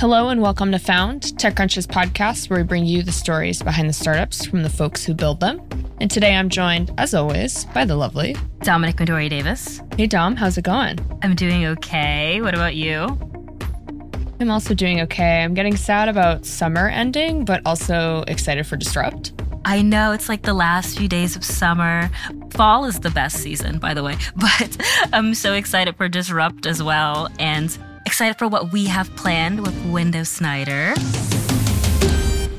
Hello and welcome to Found, TechCrunch's podcast where we bring you the stories behind the startups from the folks who build them. And today I'm joined, as always, by the lovely Dominic Madori Davis. Hey Dom, how's it going? I'm doing okay. What about you? I'm also doing okay. I'm getting sad about summer ending, but also excited for Disrupt. I know it's like the last few days of summer. Fall is the best season, by the way, but I'm so excited for Disrupt as well and excited for what we have planned with Windows Snyder.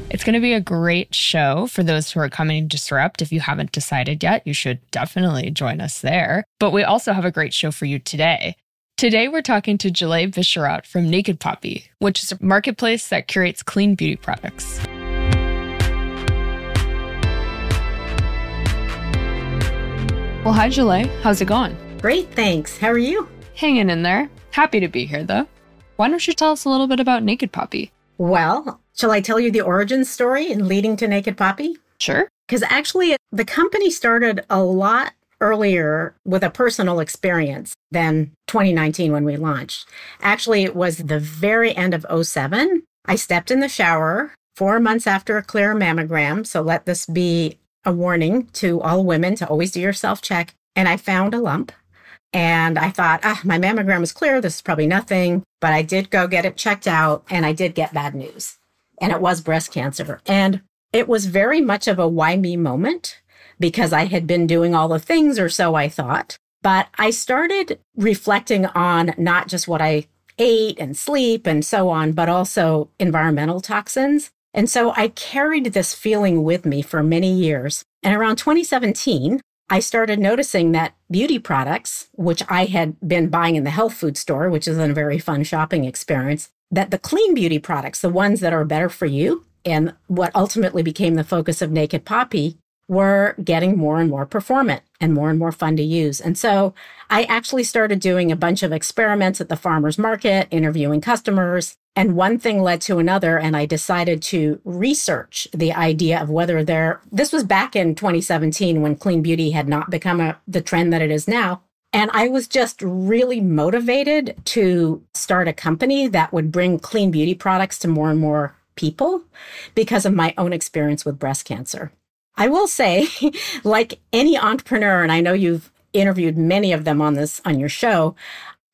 It's going to be a great show for those who are coming to Disrupt. If you haven't decided yet, you should definitely join us there. But we also have a great show for you today. Today, we're talking to Jaleh Bisharat from Naked Poppy, which is a marketplace that curates clean beauty products. Well, hi, Jaleh. How's it going? Great, thanks. How are you? Hanging in there. Happy to be here, though. Why don't you tell us a little bit about Naked Poppy? Well, shall I tell you the origin story in leading to Naked Poppy? Sure. Because actually, the company started a lot earlier with a personal experience than 2019 when we launched. Actually, it was the very end of 07. I stepped in the shower four months after a clear mammogram. So let this be a warning to all women to always do your self check. And I found a lump. And I thought, ah, my mammogram is clear. This is probably nothing. But I did go get it checked out and I did get bad news. And it was breast cancer. And it was very much of a why me moment because I had been doing all the things, or so I thought. But I started reflecting on not just what I ate and sleep and so on, but also environmental toxins. And so I carried this feeling with me for many years. And around 2017, I started noticing that beauty products, which I had been buying in the health food store, which is a very fun shopping experience, that the clean beauty products, the ones that are better for you, and what ultimately became the focus of Naked Poppy, were getting more and more performant and more and more fun to use. And so I actually started doing a bunch of experiments at the farmer's market, interviewing customers. And one thing led to another. And I decided to research the idea of whether there, this was back in 2017 when clean beauty had not become a, the trend that it is now. And I was just really motivated to start a company that would bring clean beauty products to more and more people because of my own experience with breast cancer. I will say, like any entrepreneur, and I know you've interviewed many of them on this on your show,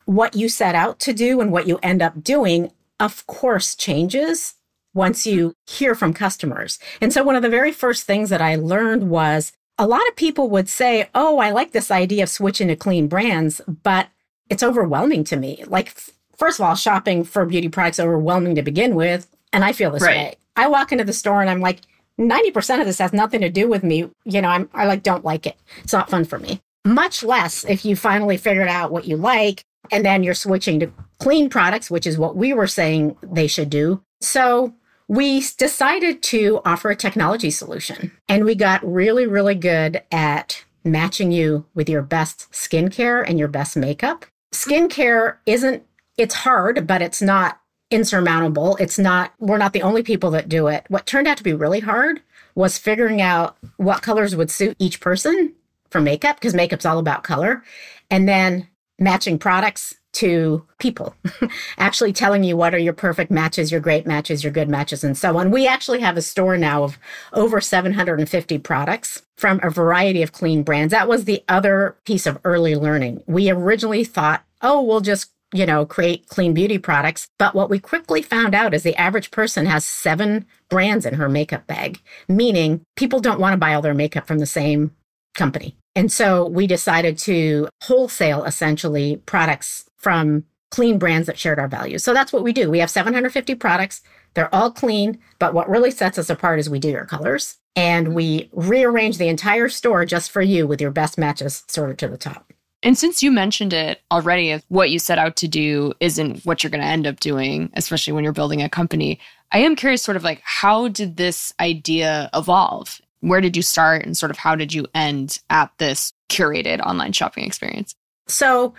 what you set out to do and what you end up doing, of course, changes once you hear from customers. And so one of the very first things that I learned was a lot of people would say, Oh, I like this idea of switching to clean brands, but it's overwhelming to me. Like, first of all, shopping for beauty products overwhelming to begin with. And I feel this right. way. I walk into the store and I'm like, 90% of this has nothing to do with me. You know, I'm, I like, don't like it. It's not fun for me. Much less if you finally figured out what you like and then you're switching to clean products, which is what we were saying they should do. So we decided to offer a technology solution and we got really, really good at matching you with your best skincare and your best makeup. Skincare isn't, it's hard, but it's not insurmountable. It's not, we're not the only people that do it. What turned out to be really hard was figuring out what colors would suit each person for makeup, because makeup's all about color, and then matching products to people, actually telling you what are your perfect matches, your great matches, your good matches, and so on. We actually have a store now of over 750 products from a variety of clean brands. That was the other piece of early learning. We originally thought, oh, we'll just you know, create clean beauty products. But what we quickly found out is the average person has seven brands in her makeup bag, meaning people don't want to buy all their makeup from the same company. And so we decided to wholesale essentially products from clean brands that shared our values. So that's what we do. We have 750 products. They're all clean, but what really sets us apart is we do your colors and we rearrange the entire store just for you with your best matches sorted to the top. And since you mentioned it already, what you set out to do isn't what you're going to end up doing, especially when you're building a company. I am curious, sort of like, how did this idea evolve? Where did you start and sort of how did you end at this curated online shopping experience? So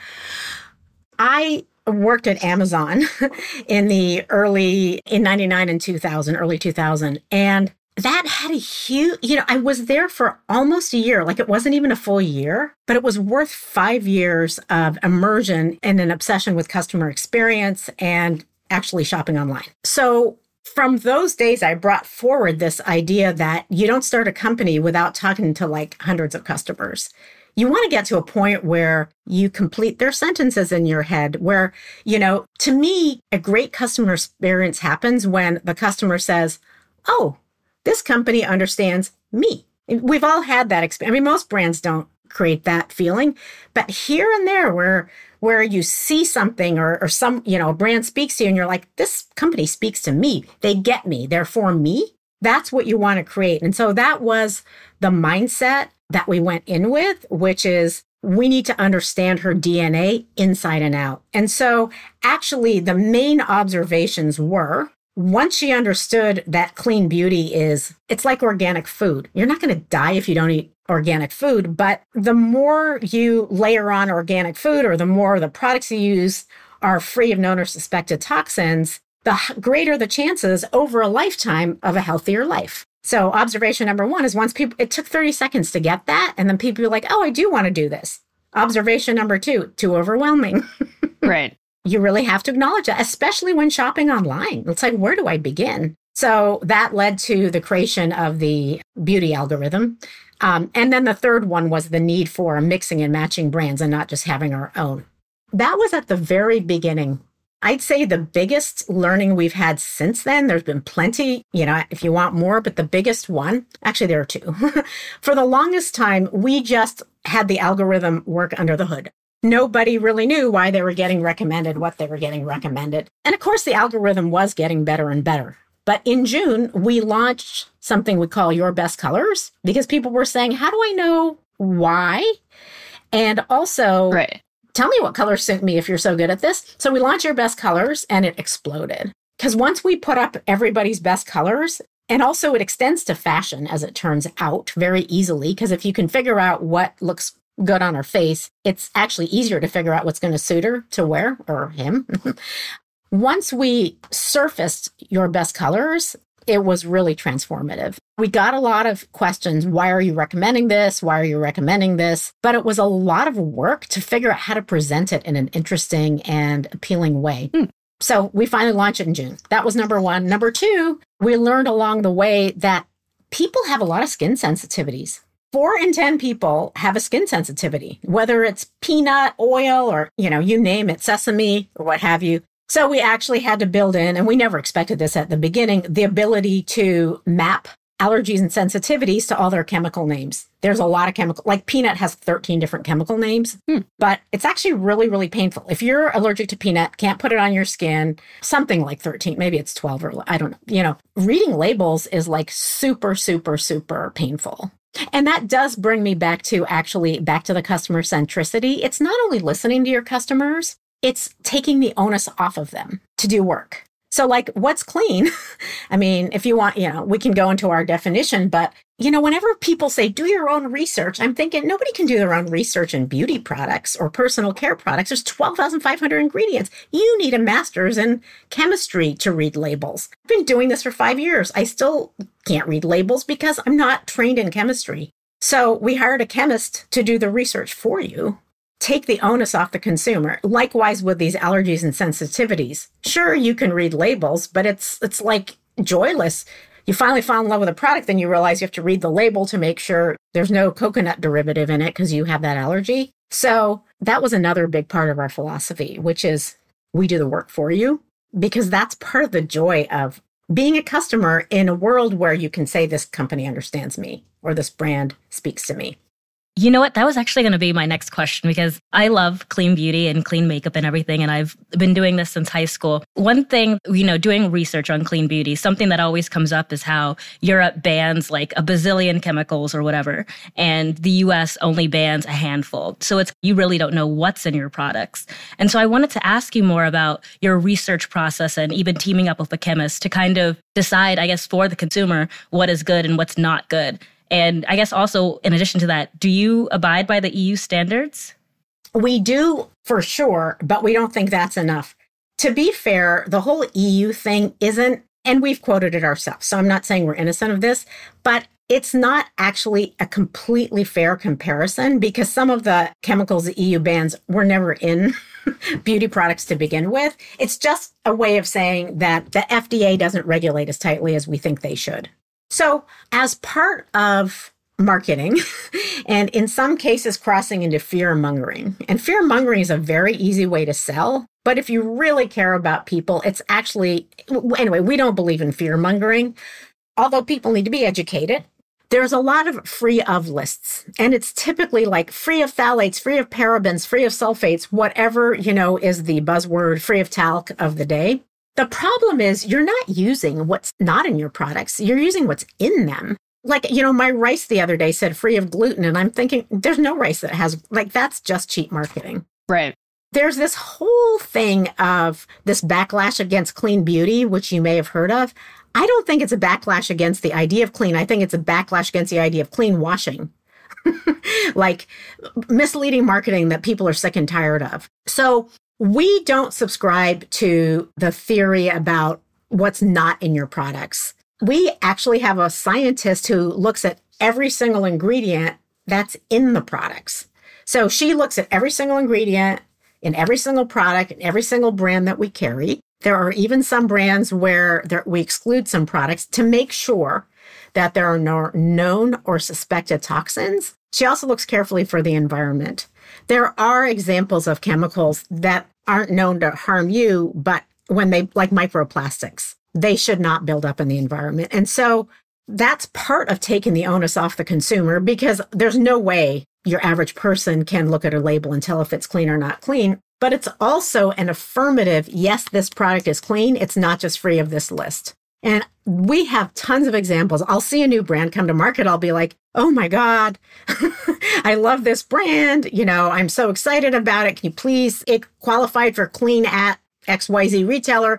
I worked at Amazon in the early, in 99 and 2000, early 2000. And that had a huge, you know, I was there for almost a year. Like it wasn't even a full year, but it was worth five years of immersion and an obsession with customer experience and actually shopping online. So from those days, I brought forward this idea that you don't start a company without talking to like hundreds of customers. You want to get to a point where you complete their sentences in your head, where, you know, to me, a great customer experience happens when the customer says, Oh, this company understands me. We've all had that experience. I mean, most brands don't create that feeling, but here and there where where you see something or, or some, you know, brand speaks to you and you're like, this company speaks to me. They get me. They're for me. That's what you want to create. And so that was the mindset that we went in with, which is we need to understand her DNA inside and out. And so actually the main observations were once she understood that clean beauty is it's like organic food. You're not going to die if you don't eat organic food, but the more you layer on organic food or the more the products you use are free of known or suspected toxins, the greater the chances over a lifetime of a healthier life. So observation number one is once people, it took 30 seconds to get that. And then people are like, oh, I do want to do this. Observation number two, too overwhelming. right. You really have to acknowledge that, especially when shopping online. It's like, where do I begin? So that led to the creation of the beauty algorithm. Um, and then the third one was the need for mixing and matching brands and not just having our own. That was at the very beginning. I'd say the biggest learning we've had since then, there's been plenty, you know, if you want more, but the biggest one, actually, there are two. For the longest time, we just had the algorithm work under the hood. Nobody really knew why they were getting recommended what they were getting recommended. And of course, the algorithm was getting better and better. But in June, we launched something we call Your Best Colors because people were saying, How do I know why? And also, right. tell me what colors suit me if you're so good at this. So we launched Your Best Colors and it exploded. Because once we put up everybody's best colors, and also it extends to fashion as it turns out very easily. Because if you can figure out what looks good on her face, it's actually easier to figure out what's going to suit her to wear or him. Once we surfaced your best colors, it was really transformative. We got a lot of questions. Why are you recommending this? Why are you recommending this? But it was a lot of work to figure out how to present it in an interesting and appealing way. Hmm. So we finally launched it in June. That was number one. Number two, we learned along the way that people have a lot of skin sensitivities. Four in 10 people have a skin sensitivity, whether it's peanut oil or, you know, you name it, sesame or what have you. So we actually had to build in, and we never expected this at the beginning, the ability to map allergies and sensitivities to all their chemical names. There's a lot of chemical, like peanut has 13 different chemical names, hmm. but it's actually really, really painful. If you're allergic to peanut, can't put it on your skin, something like 13, maybe it's 12 or I don't know. You know, reading labels is like super, super, super painful. And that does bring me back to actually back to the customer centricity. It's not only listening to your customers, it's taking the onus off of them to do work. So, like, what's clean? I mean, if you want, you know, we can go into our definition, but, you know, whenever people say do your own research, I'm thinking nobody can do their own research in beauty products or personal care products. There's 12,500 ingredients. You need a master's in chemistry to read labels. I've been doing this for five years. I still can't read labels because I'm not trained in chemistry. So, we hired a chemist to do the research for you take the onus off the consumer. Likewise with these allergies and sensitivities. Sure, you can read labels, but it's it's like joyless. You finally fall in love with a product, then you realize you have to read the label to make sure there's no coconut derivative in it because you have that allergy. So that was another big part of our philosophy, which is we do the work for you because that's part of the joy of being a customer in a world where you can say this company understands me or this brand speaks to me. You know what? That was actually going to be my next question because I love clean beauty and clean makeup and everything. And I've been doing this since high school. One thing, you know, doing research on clean beauty, something that always comes up is how Europe bans like a bazillion chemicals or whatever. And the US only bans a handful. So it's, you really don't know what's in your products. And so I wanted to ask you more about your research process and even teaming up with a chemist to kind of decide, I guess, for the consumer, what is good and what's not good. And I guess also, in addition to that, do you abide by the EU standards? We do for sure, but we don't think that's enough. To be fair, the whole EU thing isn't, and we've quoted it ourselves. So I'm not saying we're innocent of this, but it's not actually a completely fair comparison because some of the chemicals the EU bans were never in beauty products to begin with. It's just a way of saying that the FDA doesn't regulate as tightly as we think they should. So, as part of marketing and in some cases crossing into fear mongering, and fear mongering is a very easy way to sell. But if you really care about people, it's actually, anyway, we don't believe in fear mongering, although people need to be educated there's a lot of free of lists and it's typically like free of phthalates free of parabens free of sulfates whatever you know is the buzzword free of talc of the day the problem is you're not using what's not in your products you're using what's in them like you know my rice the other day said free of gluten and i'm thinking there's no rice that has like that's just cheap marketing right there's this whole thing of this backlash against clean beauty which you may have heard of I don't think it's a backlash against the idea of clean. I think it's a backlash against the idea of clean washing. like misleading marketing that people are sick and tired of. So we don't subscribe to the theory about what's not in your products. We actually have a scientist who looks at every single ingredient that's in the products. So she looks at every single ingredient in every single product and every single brand that we carry. There are even some brands where there, we exclude some products to make sure that there are no known or suspected toxins. She also looks carefully for the environment. There are examples of chemicals that aren't known to harm you, but when they, like microplastics, they should not build up in the environment. And so that's part of taking the onus off the consumer because there's no way your average person can look at a label and tell if it's clean or not clean but it's also an affirmative yes, this product is clean. It's not just free of this list. And we have tons of examples. I'll see a new brand come to market. I'll be like, oh my God, I love this brand. You know, I'm so excited about it. Can you please, it qualified for clean at XYZ retailer,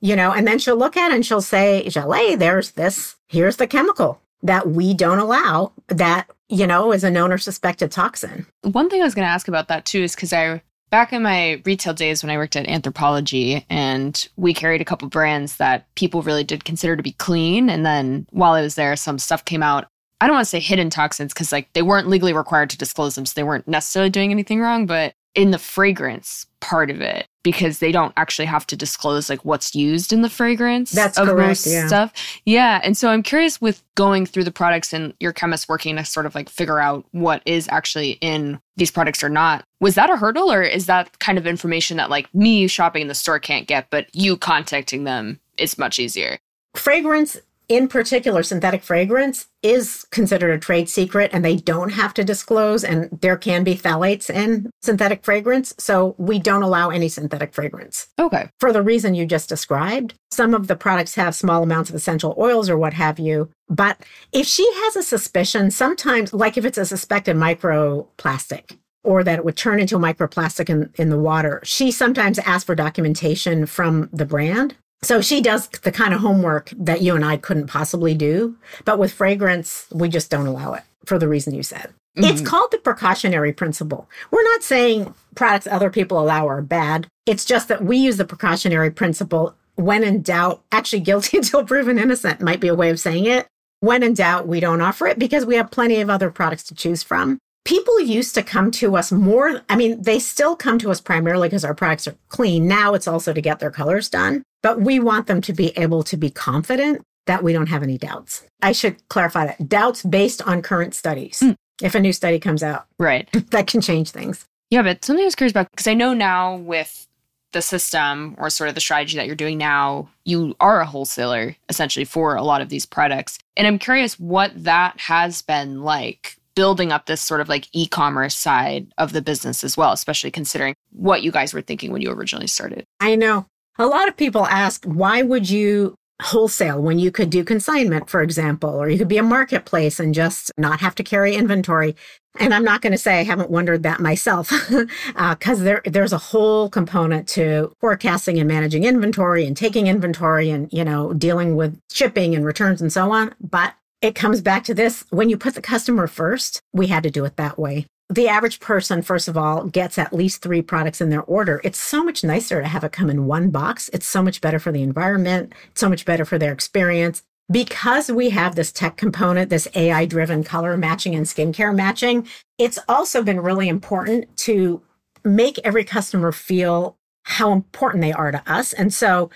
you know, and then she'll look at it and she'll say, Jaleh, there's this, here's the chemical that we don't allow that, you know, is a known or suspected toxin. One thing I was going to ask about that too is because I back in my retail days when I worked at Anthropologie, and we carried a couple brands that people really did consider to be clean. And then while I was there, some stuff came out. I don't want to say hidden toxins because like they weren't legally required to disclose them, so they weren't necessarily doing anything wrong. But in the fragrance part of it, because they don't actually have to disclose like what's used in the fragrance That's of correct, most yeah. stuff. Yeah. And so I'm curious with going through the products and your chemist working to sort of like figure out what is actually in these products or not. Was that a hurdle or is that kind of information that like me shopping in the store can't get, but you contacting them is much easier? Fragrance in particular, synthetic fragrance is considered a trade secret and they don't have to disclose. And there can be phthalates in synthetic fragrance. So we don't allow any synthetic fragrance. Okay. For the reason you just described, some of the products have small amounts of essential oils or what have you. But if she has a suspicion, sometimes, like if it's a suspected microplastic, or that it would turn into a microplastic in, in the water. She sometimes asks for documentation from the brand so she does the kind of homework that you and I couldn't possibly do. But with fragrance, we just don't allow it for the reason you said. Mm-hmm. It's called the precautionary principle. We're not saying products other people allow are bad. It's just that we use the precautionary principle when in doubt, actually guilty until proven innocent might be a way of saying it. When in doubt, we don't offer it because we have plenty of other products to choose from people used to come to us more. I mean, they still come to us primarily because our products are clean. Now it's also to get their colors done, but we want them to be able to be confident that we don't have any doubts. I should clarify that doubts based on current studies. Mm. If a new study comes out, right, that can change things. Yeah, but something I was curious about because I know now with the system or sort of the strategy that you're doing now, you are a wholesaler essentially for a lot of these products. And I'm curious what that has been like building up this sort of like e-commerce side of the business as well, especially considering what you guys were thinking when you originally started. I know. A lot of people ask, why would you wholesale when you could do consignment, for example, or you could be a marketplace and just not have to carry inventory. And I'm not going to say I haven't wondered that myself, because uh, there there's a whole component to forecasting and managing inventory and taking inventory and you know dealing with shipping and returns and so on. But it comes back to this when you put the customer first, we had to do it that way. The average person, first of all, gets at least three products in their order. It's so much nicer to have it come in one box. It's so much better for the environment, it's so much better for their experience. because we have this tech component, this AI driven color matching and skincare matching, it's also been really important to make every customer feel how important they are to us. And so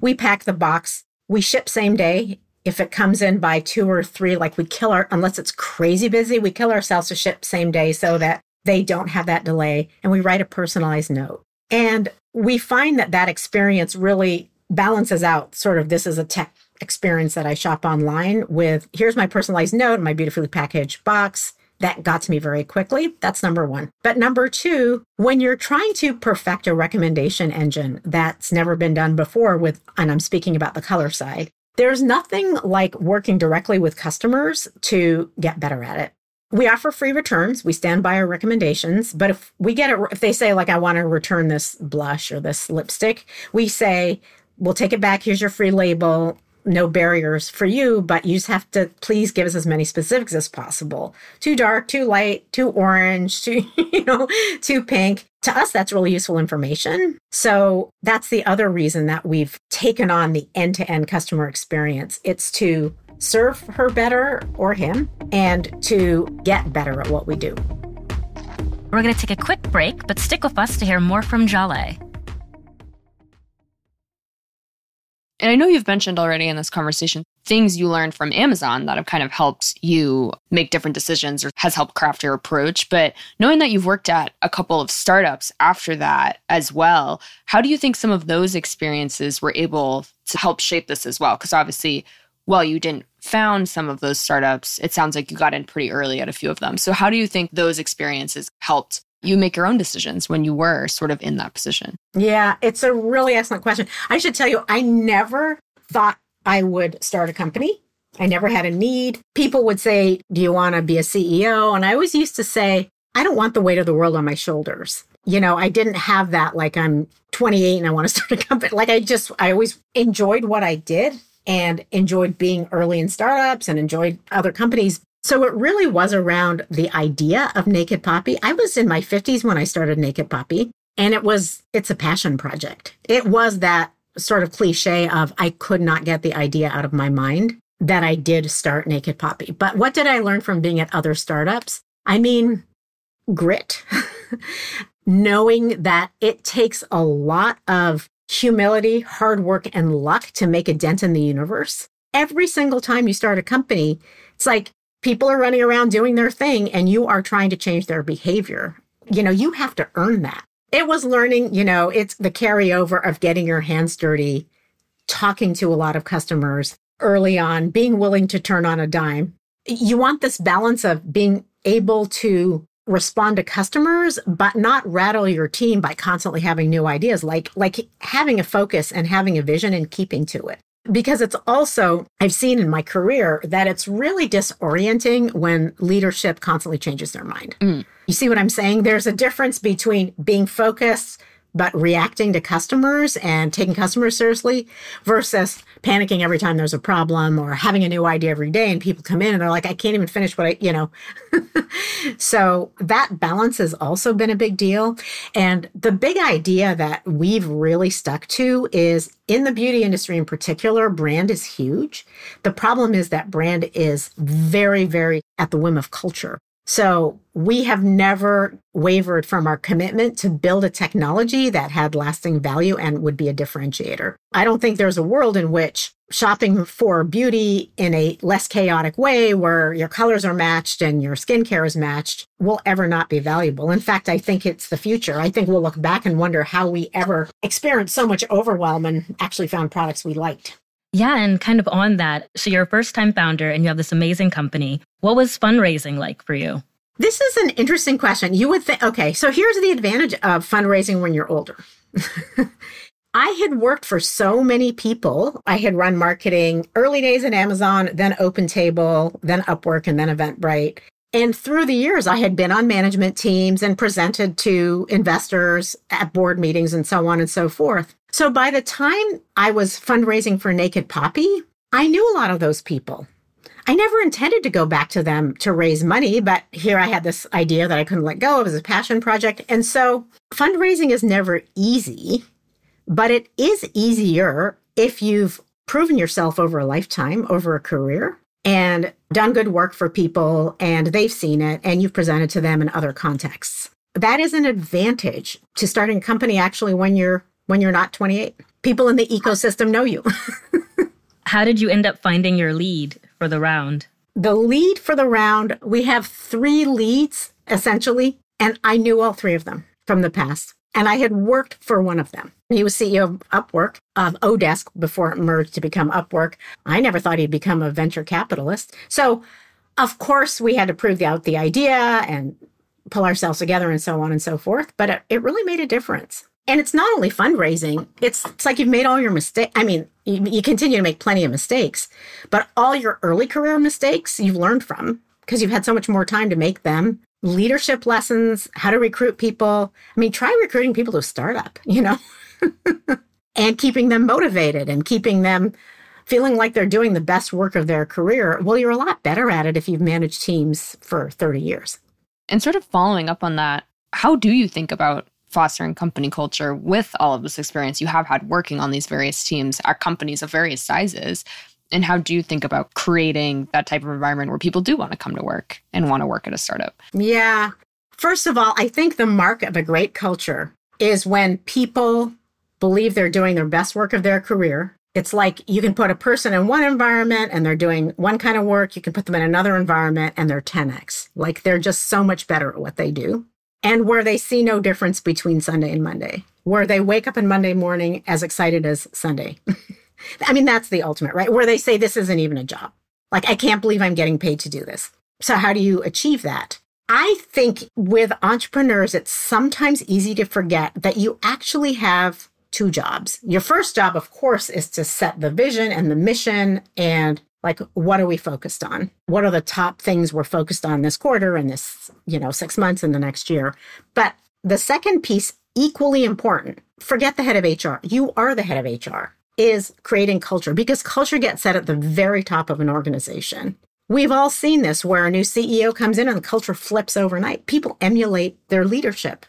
we pack the box, we ship same day. If it comes in by two or three, like we kill our, unless it's crazy busy, we kill ourselves to ship same day so that they don't have that delay. And we write a personalized note. And we find that that experience really balances out sort of this is a tech experience that I shop online with here's my personalized note, my beautifully packaged box. That got to me very quickly. That's number one. But number two, when you're trying to perfect a recommendation engine that's never been done before with, and I'm speaking about the color side, there's nothing like working directly with customers to get better at it. We offer free returns. We stand by our recommendations. But if we get it, if they say, like, I want to return this blush or this lipstick, we say, we'll take it back. Here's your free label no barriers for you, but you just have to please give us as many specifics as possible. Too dark, too light, too orange, too, you know, too pink. To us, that's really useful information. So that's the other reason that we've taken on the end to end customer experience. It's to serve her better or him and to get better at what we do. We're going to take a quick break, but stick with us to hear more from Jaleh. And I know you've mentioned already in this conversation things you learned from Amazon that have kind of helped you make different decisions or has helped craft your approach. But knowing that you've worked at a couple of startups after that as well, how do you think some of those experiences were able to help shape this as well? Because obviously, while you didn't found some of those startups, it sounds like you got in pretty early at a few of them. So how do you think those experiences helped you make your own decisions when you were sort of in that position? Yeah, it's a really excellent question. I should tell you, I never thought I would start a company. I never had a need. People would say, Do you want to be a CEO? And I always used to say, I don't want the weight of the world on my shoulders. You know, I didn't have that like I'm 28 and I want to start a company. Like I just, I always enjoyed what I did and enjoyed being early in startups and enjoyed other companies. So it really was around the idea of Naked Poppy. I was in my 50s when I started Naked Poppy, and it was, it's a passion project. It was that sort of cliche of I could not get the idea out of my mind that I did start Naked Poppy. But what did I learn from being at other startups? I mean, grit, knowing that it takes a lot of humility, hard work, and luck to make a dent in the universe. Every single time you start a company, it's like people are running around doing their thing and you are trying to change their behavior. You know, you have to earn that. It was learning, you know, it's the carryover of getting your hands dirty, talking to a lot of customers early on, being willing to turn on a dime. You want this balance of being able to respond to customers but not rattle your team by constantly having new ideas like like having a focus and having a vision and keeping to it because it's also, I've seen in my career that it's really disorienting when leadership constantly changes their mind. Mm. You see what I'm saying? There's a difference between being focused but reacting to customers and taking customers seriously versus panicking every time there's a problem or having a new idea every day and people come in and they're like i can't even finish what i you know. So that balance has also been a big deal. And the big idea that we've really stuck to is in the beauty industry in particular brand is huge. The problem is that brand is very very at the whim of culture so we have never wavered from our commitment to build a technology that had lasting value and would be a differentiator. I don't think there's a world in which shopping for beauty in a less chaotic way where your colors are matched and your skincare is matched will ever not be valuable. In fact, I think it's the future. I think we'll look back and wonder how we ever experienced so much overwhelm and actually found products we liked. Yeah, and kind of on that, so you're a first time founder and you have this amazing company. What was fundraising like for you? This is an interesting question. You would think, okay, so here's the advantage of fundraising when you're older. I had worked for so many people. I had run marketing early days at Amazon, then OpenTable, then Upwork, and then Eventbrite. And through the years, I had been on management teams and presented to investors at board meetings and so on and so forth. So by the time I was fundraising for Naked Poppy, I knew a lot of those people. I never intended to go back to them to raise money, but here I had this idea that I couldn't let go. It was a passion project. And so fundraising is never easy, but it is easier if you've proven yourself over a lifetime, over a career, and done good work for people, and they've seen it, and you've presented to them in other contexts. That is an advantage to starting a company actually when you're when you're not 28. People in the ecosystem know you. How did you end up finding your lead for the round? The lead for the round, we have three leads essentially, and I knew all three of them from the past. And I had worked for one of them. He was CEO of Upwork, of Odesk before it merged to become Upwork. I never thought he'd become a venture capitalist. So, of course, we had to prove out the idea and pull ourselves together and so on and so forth. But it, it really made a difference. And it's not only fundraising, it's, it's like you've made all your mistakes. I mean, you, you continue to make plenty of mistakes, but all your early career mistakes you've learned from because you've had so much more time to make them leadership lessons, how to recruit people. I mean, try recruiting people to a startup, you know, and keeping them motivated and keeping them feeling like they're doing the best work of their career. Well, you're a lot better at it if you've managed teams for 30 years. And sort of following up on that, how do you think about fostering company culture with all of this experience you have had working on these various teams at companies of various sizes? And how do you think about creating that type of environment where people do want to come to work and want to work at a startup? Yeah. First of all, I think the mark of a great culture is when people believe they're doing their best work of their career. It's like you can put a person in one environment and they're doing one kind of work. You can put them in another environment and they're 10x. Like they're just so much better at what they do. And where they see no difference between Sunday and Monday, where they wake up on Monday morning as excited as Sunday. I mean, that's the ultimate, right? Where they say, this isn't even a job. Like, I can't believe I'm getting paid to do this. So, how do you achieve that? I think with entrepreneurs, it's sometimes easy to forget that you actually have two jobs. Your first job, of course, is to set the vision and the mission and like what are we focused on what are the top things we're focused on this quarter and this you know 6 months in the next year but the second piece equally important forget the head of hr you are the head of hr is creating culture because culture gets set at the very top of an organization. We've all seen this where a new CEO comes in and the culture flips overnight. People emulate their leadership.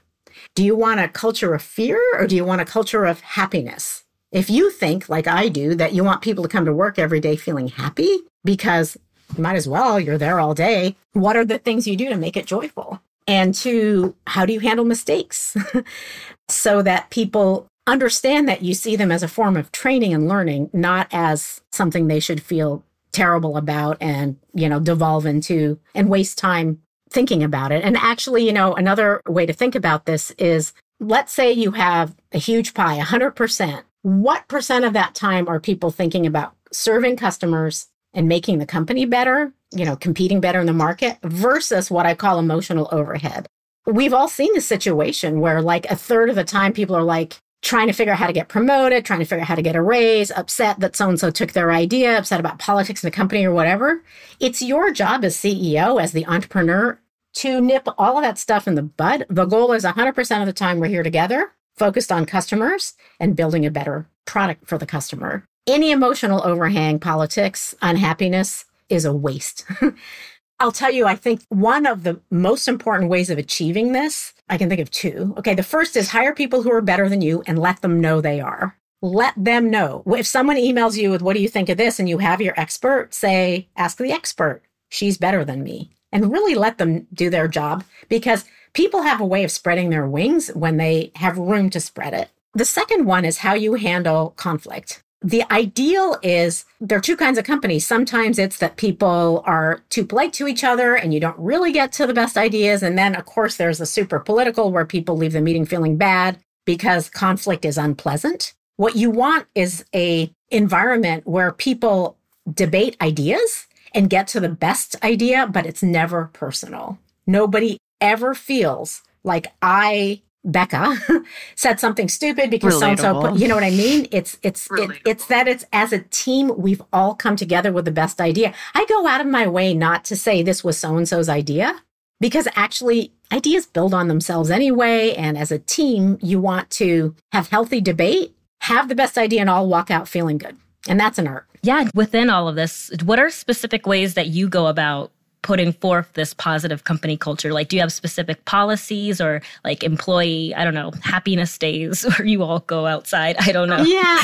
Do you want a culture of fear or do you want a culture of happiness? If you think, like I do, that you want people to come to work every day feeling happy because you might as well, you're there all day. What are the things you do to make it joyful? And two, how do you handle mistakes so that people understand that you see them as a form of training and learning, not as something they should feel terrible about and, you know, devolve into and waste time thinking about it. And actually, you know, another way to think about this is let's say you have a huge pie, 100%. What percent of that time are people thinking about serving customers and making the company better, you know, competing better in the market versus what I call emotional overhead? We've all seen this situation where like a third of the time people are like, trying to figure out how to get promoted, trying to figure out how to get a raise, upset that so and so took their idea, upset about politics in the company or whatever. It's your job as CEO, as the entrepreneur, to nip all of that stuff in the bud. The goal is 100% of the time we're here together, focused on customers and building a better product for the customer. Any emotional overhang, politics, unhappiness is a waste. I'll tell you, I think one of the most important ways of achieving this, I can think of two. Okay, the first is hire people who are better than you and let them know they are. Let them know. If someone emails you with, What do you think of this? and you have your expert, say, Ask the expert. She's better than me. And really let them do their job because people have a way of spreading their wings when they have room to spread it. The second one is how you handle conflict the ideal is there are two kinds of companies. Sometimes it's that people are too polite to each other and you don't really get to the best ideas. And then, of course, there's the super political where people leave the meeting feeling bad because conflict is unpleasant. What you want is a environment where people debate ideas and get to the best idea, but it's never personal. Nobody ever feels like I Becca said something stupid because so and so you know what I mean? It's it's it, it's that it's as a team we've all come together with the best idea. I go out of my way not to say this was so and so's idea because actually ideas build on themselves anyway and as a team you want to have healthy debate, have the best idea and all walk out feeling good. And that's an art. Yeah, within all of this, what are specific ways that you go about putting forth this positive company culture? Like, do you have specific policies or like employee, I don't know, happiness days where you all go outside? I don't know. Yeah.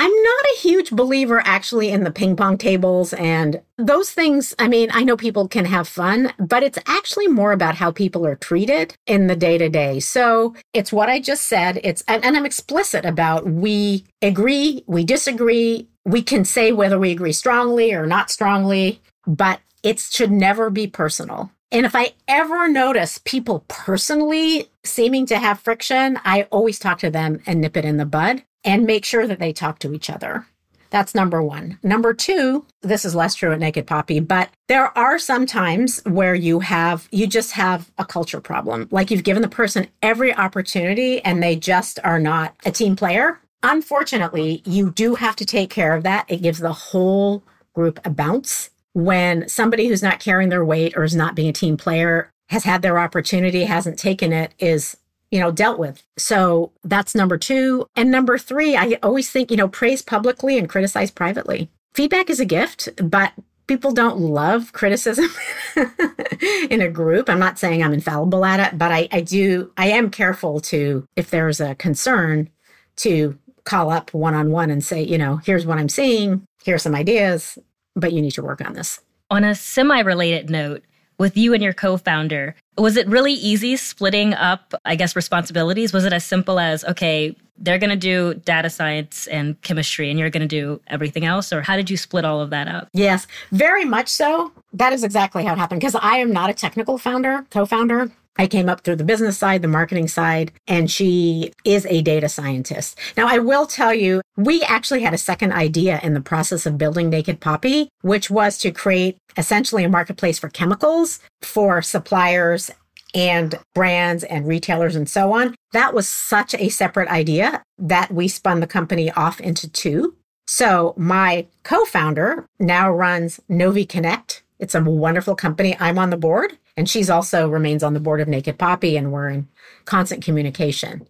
I'm not a huge believer actually in the ping pong tables and those things. I mean, I know people can have fun, but it's actually more about how people are treated in the day to day. So it's what I just said. It's, and, and I'm explicit about we agree, we disagree. We can say whether we agree strongly or not strongly, but it should never be personal. And if I ever notice people personally seeming to have friction, I always talk to them and nip it in the bud and make sure that they talk to each other. That's number one. Number two, this is less true at Naked Poppy, but there are some times where you have, you just have a culture problem. Like you've given the person every opportunity and they just are not a team player. Unfortunately, you do have to take care of that. It gives the whole group a bounce when somebody who's not carrying their weight or is not being a team player has had their opportunity, hasn't taken it, is you know, dealt with. So that's number two. And number three, I always think, you know, praise publicly and criticize privately. Feedback is a gift, but people don't love criticism in a group. I'm not saying I'm infallible at it, but I, I do, I am careful to, if there's a concern, to call up one on one and say, you know, here's what I'm seeing, here's some ideas but you need to work on this. On a semi related note, with you and your co founder, was it really easy splitting up, I guess, responsibilities? Was it as simple as, okay, they're going to do data science and chemistry and you're going to do everything else? Or how did you split all of that up? Yes, very much so. That is exactly how it happened because I am not a technical founder, co founder. I came up through the business side, the marketing side, and she is a data scientist. Now, I will tell you, we actually had a second idea in the process of building Naked Poppy, which was to create essentially a marketplace for chemicals for suppliers and brands and retailers and so on. That was such a separate idea that we spun the company off into two. So my co-founder now runs Novi Connect. It's a wonderful company. I'm on the board and she's also remains on the board of Naked Poppy, and we're in constant communication.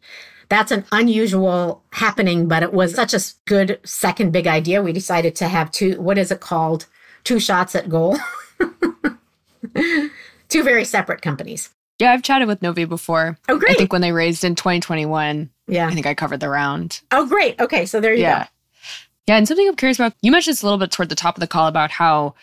That's an unusual happening, but it was such a good second big idea. We decided to have two, what is it called? Two shots at goal. two very separate companies. Yeah, I've chatted with Novi before. Oh, great. I think when they raised in 2021. Yeah. I think I covered the round. Oh, great. Okay. So there you yeah. go. Yeah. And something I'm curious about, you mentioned this a little bit toward the top of the call about how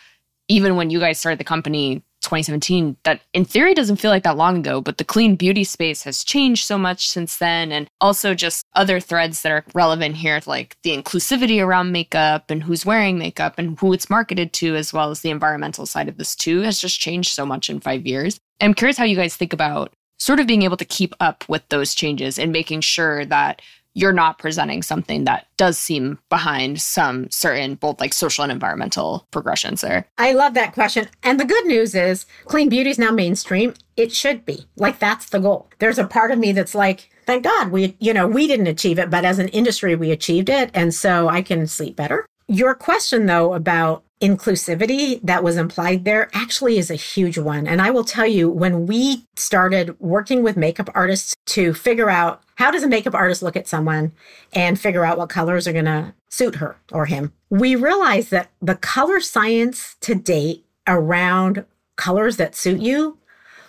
even when you guys started the company, 2017 that in theory doesn't feel like that long ago but the clean beauty space has changed so much since then. And also just other threads that are relevant here like the inclusivity around makeup and who's wearing makeup and who it's marketed to as well as the environmental side of this too has just changed so much in 5 years. I'm curious how you guys think about sort of being able to keep up with those changes and making sure that you're not presenting something that does seem behind some certain both like social and environmental progressions there. I love that question. And the good news is clean beauty is now mainstream. It should be. Like that's the goal. There's a part of me that's like, thank God we, you know, we didn't achieve it, but as an industry, we achieved it. And so I can sleep better. Your question though about inclusivity that was implied there actually is a huge one. And I will tell you, when we started working with makeup artists to figure out how does a makeup artist look at someone and figure out what colors are going to suit her or him, we realized that the color science to date around colors that suit you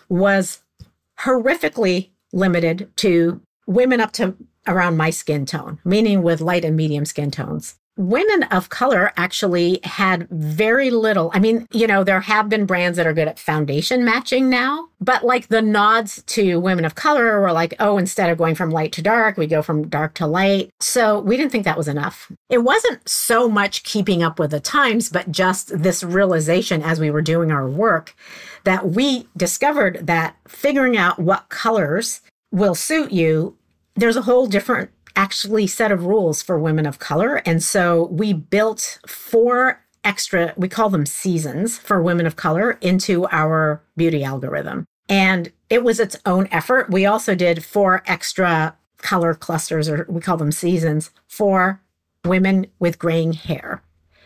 was horrifically limited to women up to around my skin tone, meaning with light and medium skin tones women of color actually had very little. I mean, you know, there have been brands that are good at foundation matching now, but like the nods to women of color were like, oh, instead of going from light to dark, we go from dark to light. So we didn't think that was enough. It wasn't so much keeping up with the times, but just this realization as we were doing our work that we discovered that figuring out what colors will suit you, there's a whole different actually set of rules for women of color. And so we built four extra, we call them seasons for women of color into our beauty algorithm. And it was its own effort. We also did four extra color clusters, or we call them seasons, for women with graying hair.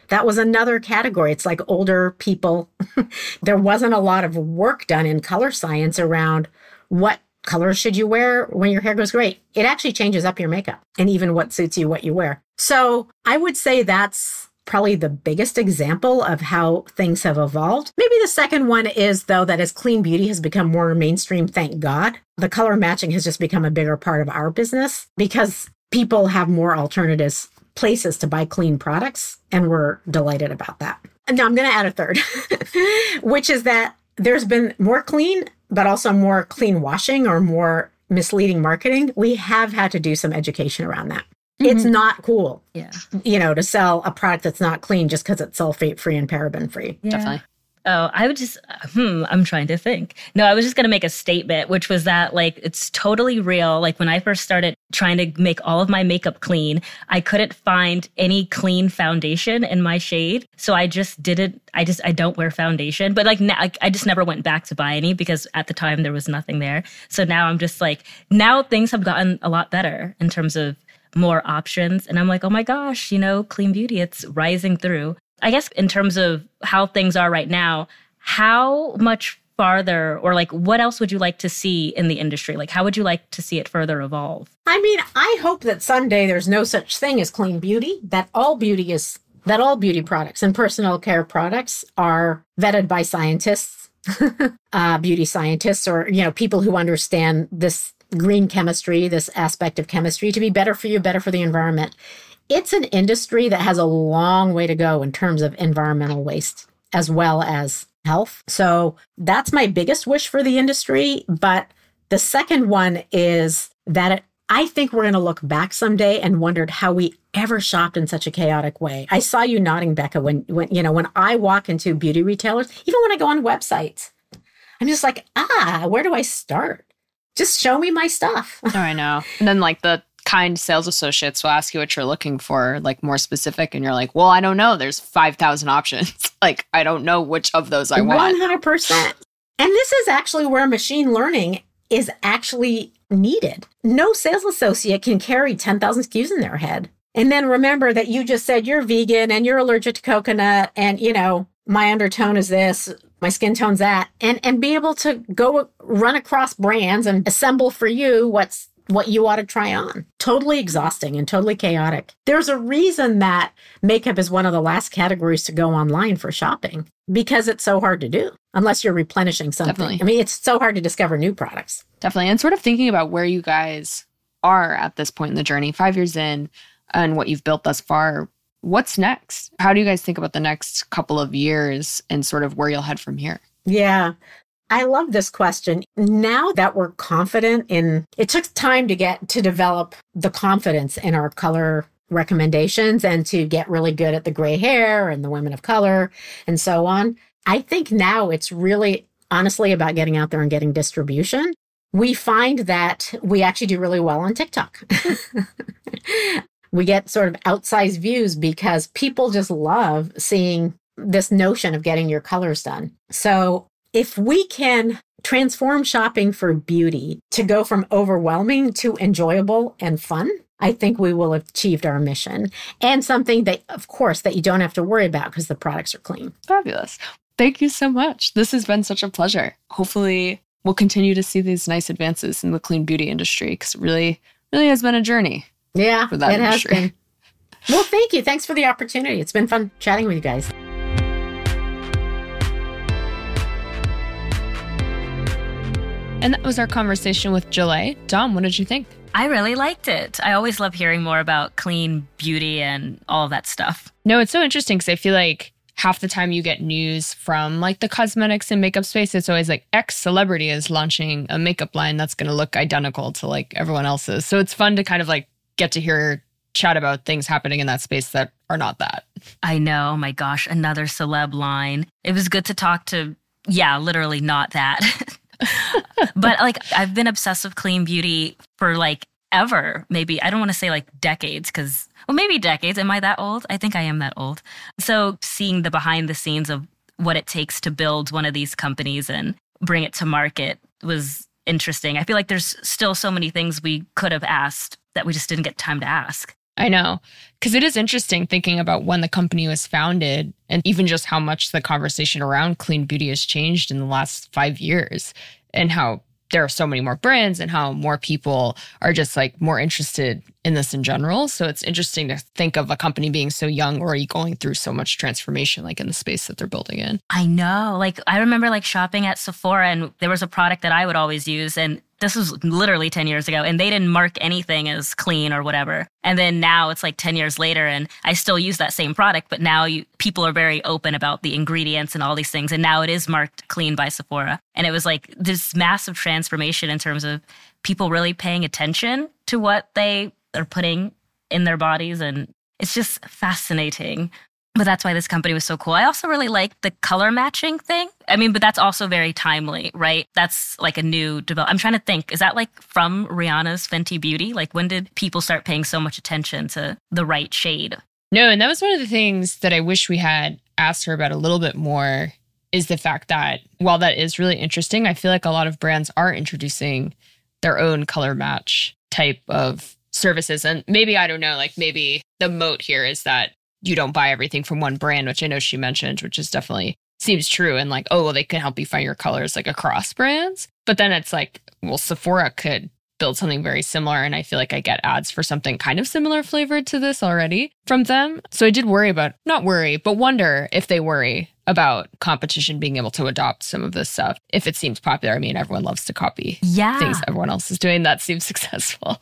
That was another category. It's like older people. there wasn't a lot of work done in color science around what colors should you wear when your hair goes gray? It actually changes up your makeup and even what suits you, what you wear. So I would say that's probably the biggest example of how things have evolved. Maybe the second one is, though, that as clean beauty has become more mainstream, thank God, the color matching has just become a bigger part of our business because people have more alternatives places to buy clean products, and we're delighted about that. And now I'm going to add a third, which is that there's been more clean, but also more clean washing or more misleading marketing. We have had to do some education around that. Mm-hmm. It's not cool, yeah, you know, to sell a product that's not clean just because it's sulfate free and paraben free. Yeah. Definitely. Oh, I would just, hmm, I'm trying to think. No, I was just going to make a statement, which was that, like, it's totally real. Like, when I first started trying to make all of my makeup clean, I couldn't find any clean foundation in my shade. So I just didn't, I just, I don't wear foundation. But, like, now, I just never went back to buy any because at the time there was nothing there. So now I'm just like, now things have gotten a lot better in terms of more options. And I'm like, oh my gosh, you know, clean beauty, it's rising through. I guess in terms of how things are right now, how much farther or like what else would you like to see in the industry? Like how would you like to see it further evolve? I mean, I hope that someday there's no such thing as clean beauty, that all beauty is that all beauty products and personal care products are vetted by scientists, uh, beauty scientists, or you know people who understand this green chemistry, this aspect of chemistry, to be better for you, better for the environment it's an industry that has a long way to go in terms of environmental waste as well as health. So that's my biggest wish for the industry. But the second one is that it, I think we're going to look back someday and wondered how we ever shopped in such a chaotic way. I saw you nodding, Becca, when when you know when I walk into beauty retailers, even when I go on websites, I'm just like, ah, where do I start? Just show me my stuff. Oh, I know. And then like the kind sales associates will ask you what you're looking for, like more specific, and you're like, well, I don't know. There's 5,000 options. like, I don't know which of those I want. 100%. And this is actually where machine learning is actually needed. No sales associate can carry 10,000 SKUs in their head. And then remember that you just said you're vegan and you're allergic to coconut and, you know, my undertone is this, my skin tone's that, and and be able to go run across brands and assemble for you what's what you ought to try on. Totally exhausting and totally chaotic. There's a reason that makeup is one of the last categories to go online for shopping because it's so hard to do unless you're replenishing something. Definitely. I mean, it's so hard to discover new products. Definitely. And sort of thinking about where you guys are at this point in the journey, five years in, and what you've built thus far. What's next? How do you guys think about the next couple of years and sort of where you'll head from here? Yeah. I love this question. Now that we're confident in it took time to get to develop the confidence in our color recommendations and to get really good at the gray hair and the women of color and so on. I think now it's really honestly about getting out there and getting distribution. We find that we actually do really well on TikTok. we get sort of outsized views because people just love seeing this notion of getting your colors done. So if we can transform shopping for beauty to go from overwhelming to enjoyable and fun, I think we will have achieved our mission and something that, of course, that you don't have to worry about because the products are clean. Fabulous. Thank you so much. This has been such a pleasure. Hopefully, we'll continue to see these nice advances in the clean beauty industry because it really, really has been a journey. Yeah, it industry. has been. Well, thank you. Thanks for the opportunity. It's been fun chatting with you guys. And that was our conversation with Jaleh. Dom, what did you think? I really liked it. I always love hearing more about clean beauty and all that stuff. No, it's so interesting because I feel like half the time you get news from like the cosmetics and makeup space, it's always like X celebrity is launching a makeup line that's going to look identical to like everyone else's. So it's fun to kind of like get to hear chat about things happening in that space that are not that. I know. My gosh, another celeb line. It was good to talk to, yeah, literally not that. but like I've been obsessed with clean beauty for like ever. Maybe I don't want to say like decades because well maybe decades. Am I that old? I think I am that old. So seeing the behind the scenes of what it takes to build one of these companies and bring it to market was interesting. I feel like there's still so many things we could have asked that we just didn't get time to ask. I know. Because it is interesting thinking about when the company was founded and even just how much the conversation around clean beauty has changed in the last five years and how there are so many more brands and how more people are just like more interested in this in general. So it's interesting to think of a company being so young already going through so much transformation, like in the space that they're building in. I know. Like I remember like shopping at Sephora and there was a product that I would always use and this was literally 10 years ago and they didn't mark anything as clean or whatever. And then now it's like 10 years later and i still use that same product but now you, people are very open about the ingredients and all these things and now it is marked clean by sephora. And it was like this massive transformation in terms of people really paying attention to what they are putting in their bodies and it's just fascinating but that's why this company was so cool. I also really like the color matching thing. I mean, but that's also very timely, right? That's like a new develop. I'm trying to think, is that like from Rihanna's Fenty Beauty? Like when did people start paying so much attention to the right shade? No, and that was one of the things that I wish we had asked her about a little bit more is the fact that while that is really interesting, I feel like a lot of brands are introducing their own color match type of services. And maybe, I don't know, like maybe the moat here is that you don't buy everything from one brand, which I know she mentioned, which is definitely seems true. And like, oh, well, they can help you find your colors like across brands. But then it's like, well, Sephora could build something very similar. And I feel like I get ads for something kind of similar flavored to this already from them. So I did worry about, not worry, but wonder if they worry about competition being able to adopt some of this stuff if it seems popular. I mean, everyone loves to copy yeah. things everyone else is doing that seems successful.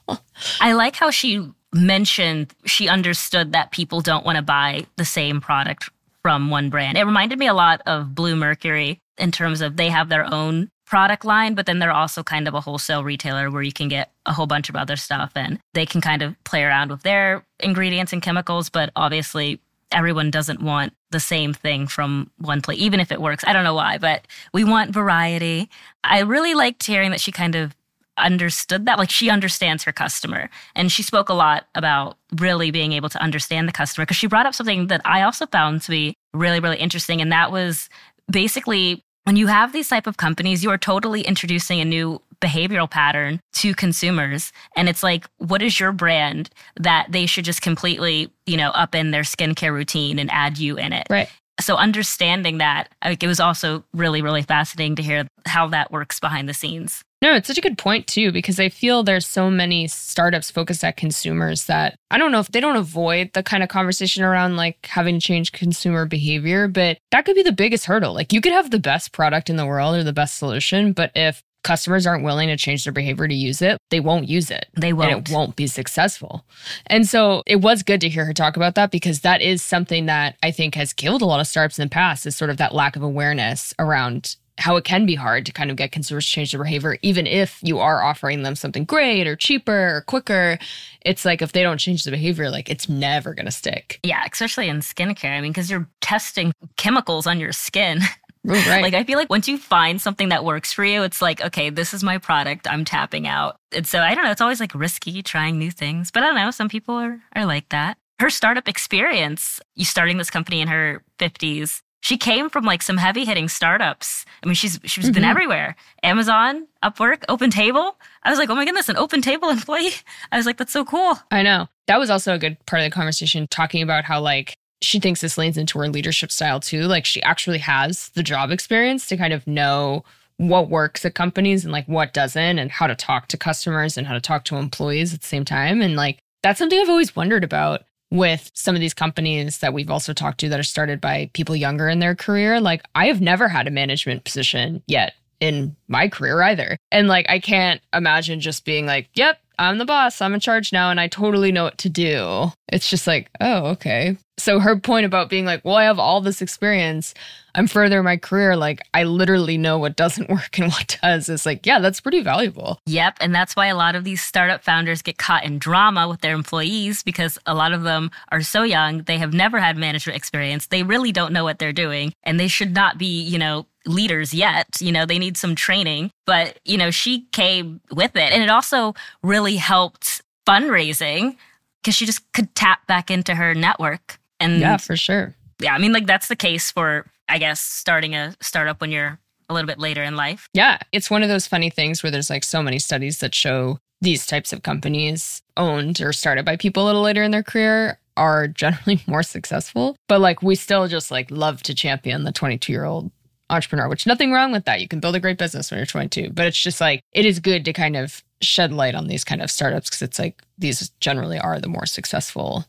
I like how she mentioned she understood that people don't want to buy the same product from one brand. It reminded me a lot of Bluemercury in terms of they have their own product line, but then they're also kind of a wholesale retailer where you can get a whole bunch of other stuff and they can kind of play around with their ingredients and chemicals. But obviously, everyone doesn't want the same thing from one place, even if it works. I don't know why, but we want variety. I really liked hearing that she kind of understood that. Like she understands her customer. And she spoke a lot about really being able to understand the customer because she brought up something that I also found to be really, really interesting. And that was basically when you have these type of companies, you are totally introducing a new behavioral pattern to consumers. And it's like, what is your brand that they should just completely, you know, up in their skincare routine and add you in it? Right. So understanding that, like, it was also really, really fascinating to hear how that works behind the scenes. No, it's such a good point too, because I feel there's so many startups focused at consumers that I don't know if they don't avoid the kind of conversation around like having to change consumer behavior, but that could be the biggest hurdle. Like you could have the best product in the world or the best solution, but if customers aren't willing to change their behavior to use it, they won't use it. They won't. And it won't be successful. And so it was good to hear her talk about that because that is something that I think has killed a lot of startups in the past is sort of that lack of awareness around how it can be hard to kind of get consumers to change their behavior, even if you are offering them something great or cheaper or quicker. It's like if they don't change the behavior, like it's never going to stick. Yeah, especially in skincare. I mean, because you're testing chemicals on your skin. Right. like I feel like once you find something that works for you, it's like, okay, this is my product. I'm tapping out. And so I don't know, it's always like risky trying new things. But I don't know, some people are are like that. Her startup experience, you starting this company in her 50s, she came from like some heavy hitting startups. I mean, she's she's mm-hmm. been everywhere. Amazon, Upwork, OpenTable. I was like, oh my goodness, an Open Table employee. I was like, that's so cool. I know. That was also a good part of the conversation, talking about how like she thinks this leans into her leadership style too. Like she actually has the job experience to kind of know what works at companies and like what doesn't and how to talk to customers and how to talk to employees at the same time. And like that's something I've always wondered about with some of these companies that we've also talked to that are started by people younger in their career. Like, I have never had a management position yet in my career either. And like, I can't imagine just being like, yep, I'm the boss, I'm in charge now, and I totally know what to do. It's just like, oh, okay. So her point about being like, well, I have all this experience. I'm further in my career. Like, I literally know what doesn't work and what does. Is like, yeah, that's pretty valuable. Yep. And that's why a lot of these startup founders get caught in drama with their employees because a lot of them are so young. They have never had management experience. They really don't know what they're doing. And they should not be, you know, leaders yet. You know, they need some training. But, you know, she came with it. And it also really helped fundraising because she just could tap back into her network. And yeah, for sure. Yeah. I mean, like that's the case for, I guess, starting a startup when you're a little bit later in life. Yeah. It's one of those funny things where there's like so many studies that show these types of companies owned or started by people a little later in their career are generally more successful. But like we still just like love to champion the 22 year old entrepreneur, which nothing wrong with that. You can build a great business when you're 22, but it's just like it is good to kind of shed light on these kind of startups because it's like these generally are the more successful.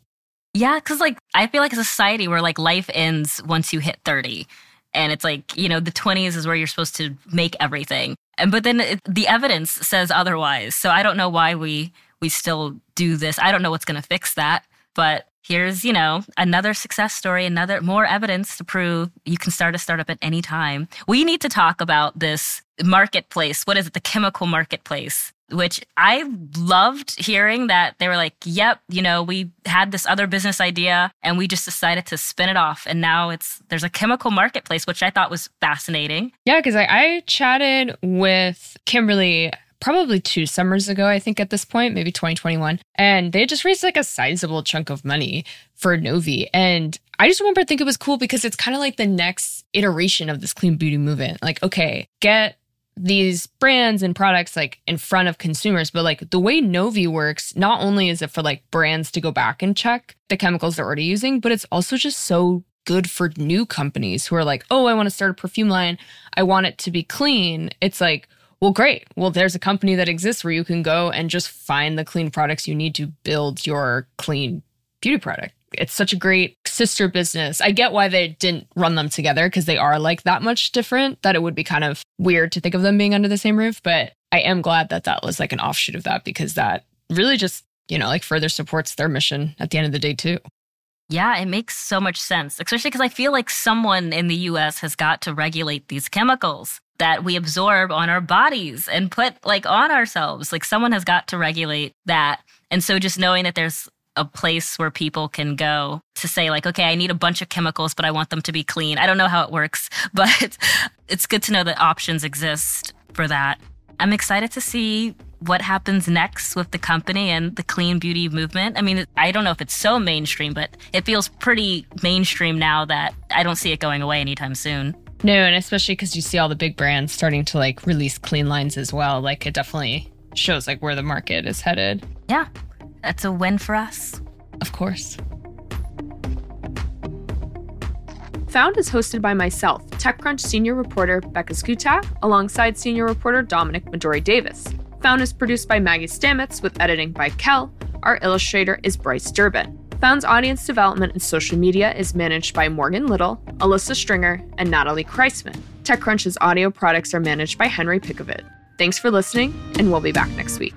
Yeah, because like I feel like a society where like life ends once you hit 30. And it's like, you know, the 20s is where you're supposed to make everything. And but then it, the evidence says otherwise. So I don't know why we we still do this. I don't know what's going to fix that. But here's, you know, another success story, another more evidence to prove you can start a startup at any time. We need to talk about this marketplace. What is it? The chemical marketplace which I loved hearing that they were like, yep, you know, we had this other business idea and we just decided to spin it off. And now it's, there's a chemical marketplace, which I thought was fascinating. Yeah, because I, I chatted with Kimberly probably two summers ago, I think at this point, maybe 2021. And they just raised like a sizable chunk of money for Novi. And I just remember I think it was cool because it's kind of like the next iteration of this clean beauty movement. Like, okay, get these brands and products like in front of consumers but like the way novi works not only is it for like brands to go back and check the chemicals they're already using but it's also just so good for new companies who are like oh i want to start a perfume line i want it to be clean it's like well great well there's a company that exists where you can go and just find the clean products you need to build your clean beauty product it's such a great sister business. I get why they didn't run them together because they are like that much different that it would be kind of weird to think of them being under the same roof. But I am glad that that was like an offshoot of that because that really just, you know, like further supports their mission at the end of the day, too. Yeah, it makes so much sense, especially because I feel like someone in the US has got to regulate these chemicals that we absorb on our bodies and put like on ourselves. Like someone has got to regulate that. And so just knowing that there's a place where people can go to say like okay i need a bunch of chemicals but i want them to be clean i don't know how it works but it's good to know that options exist for that i'm excited to see what happens next with the company and the clean beauty movement i mean i don't know if it's so mainstream but it feels pretty mainstream now that i don't see it going away anytime soon no and especially because you see all the big brands starting to like release clean lines as well like it definitely shows like where the market is headed yeah that's a win for us. Of course. Found is hosted by myself, TechCrunch senior reporter Becca Szkutak, alongside senior reporter Dominic Madori Davis. Found is produced by Maggie Stamets with editing by Kel. Our illustrator is Bryce Durbin. Found's audience development and social media is managed by Morgan Little, Alyssa Stringer, and Natalie Kreisman. TechCrunch's audio products are managed by Henry Pickavet. Thanks for listening, and we'll be back next week.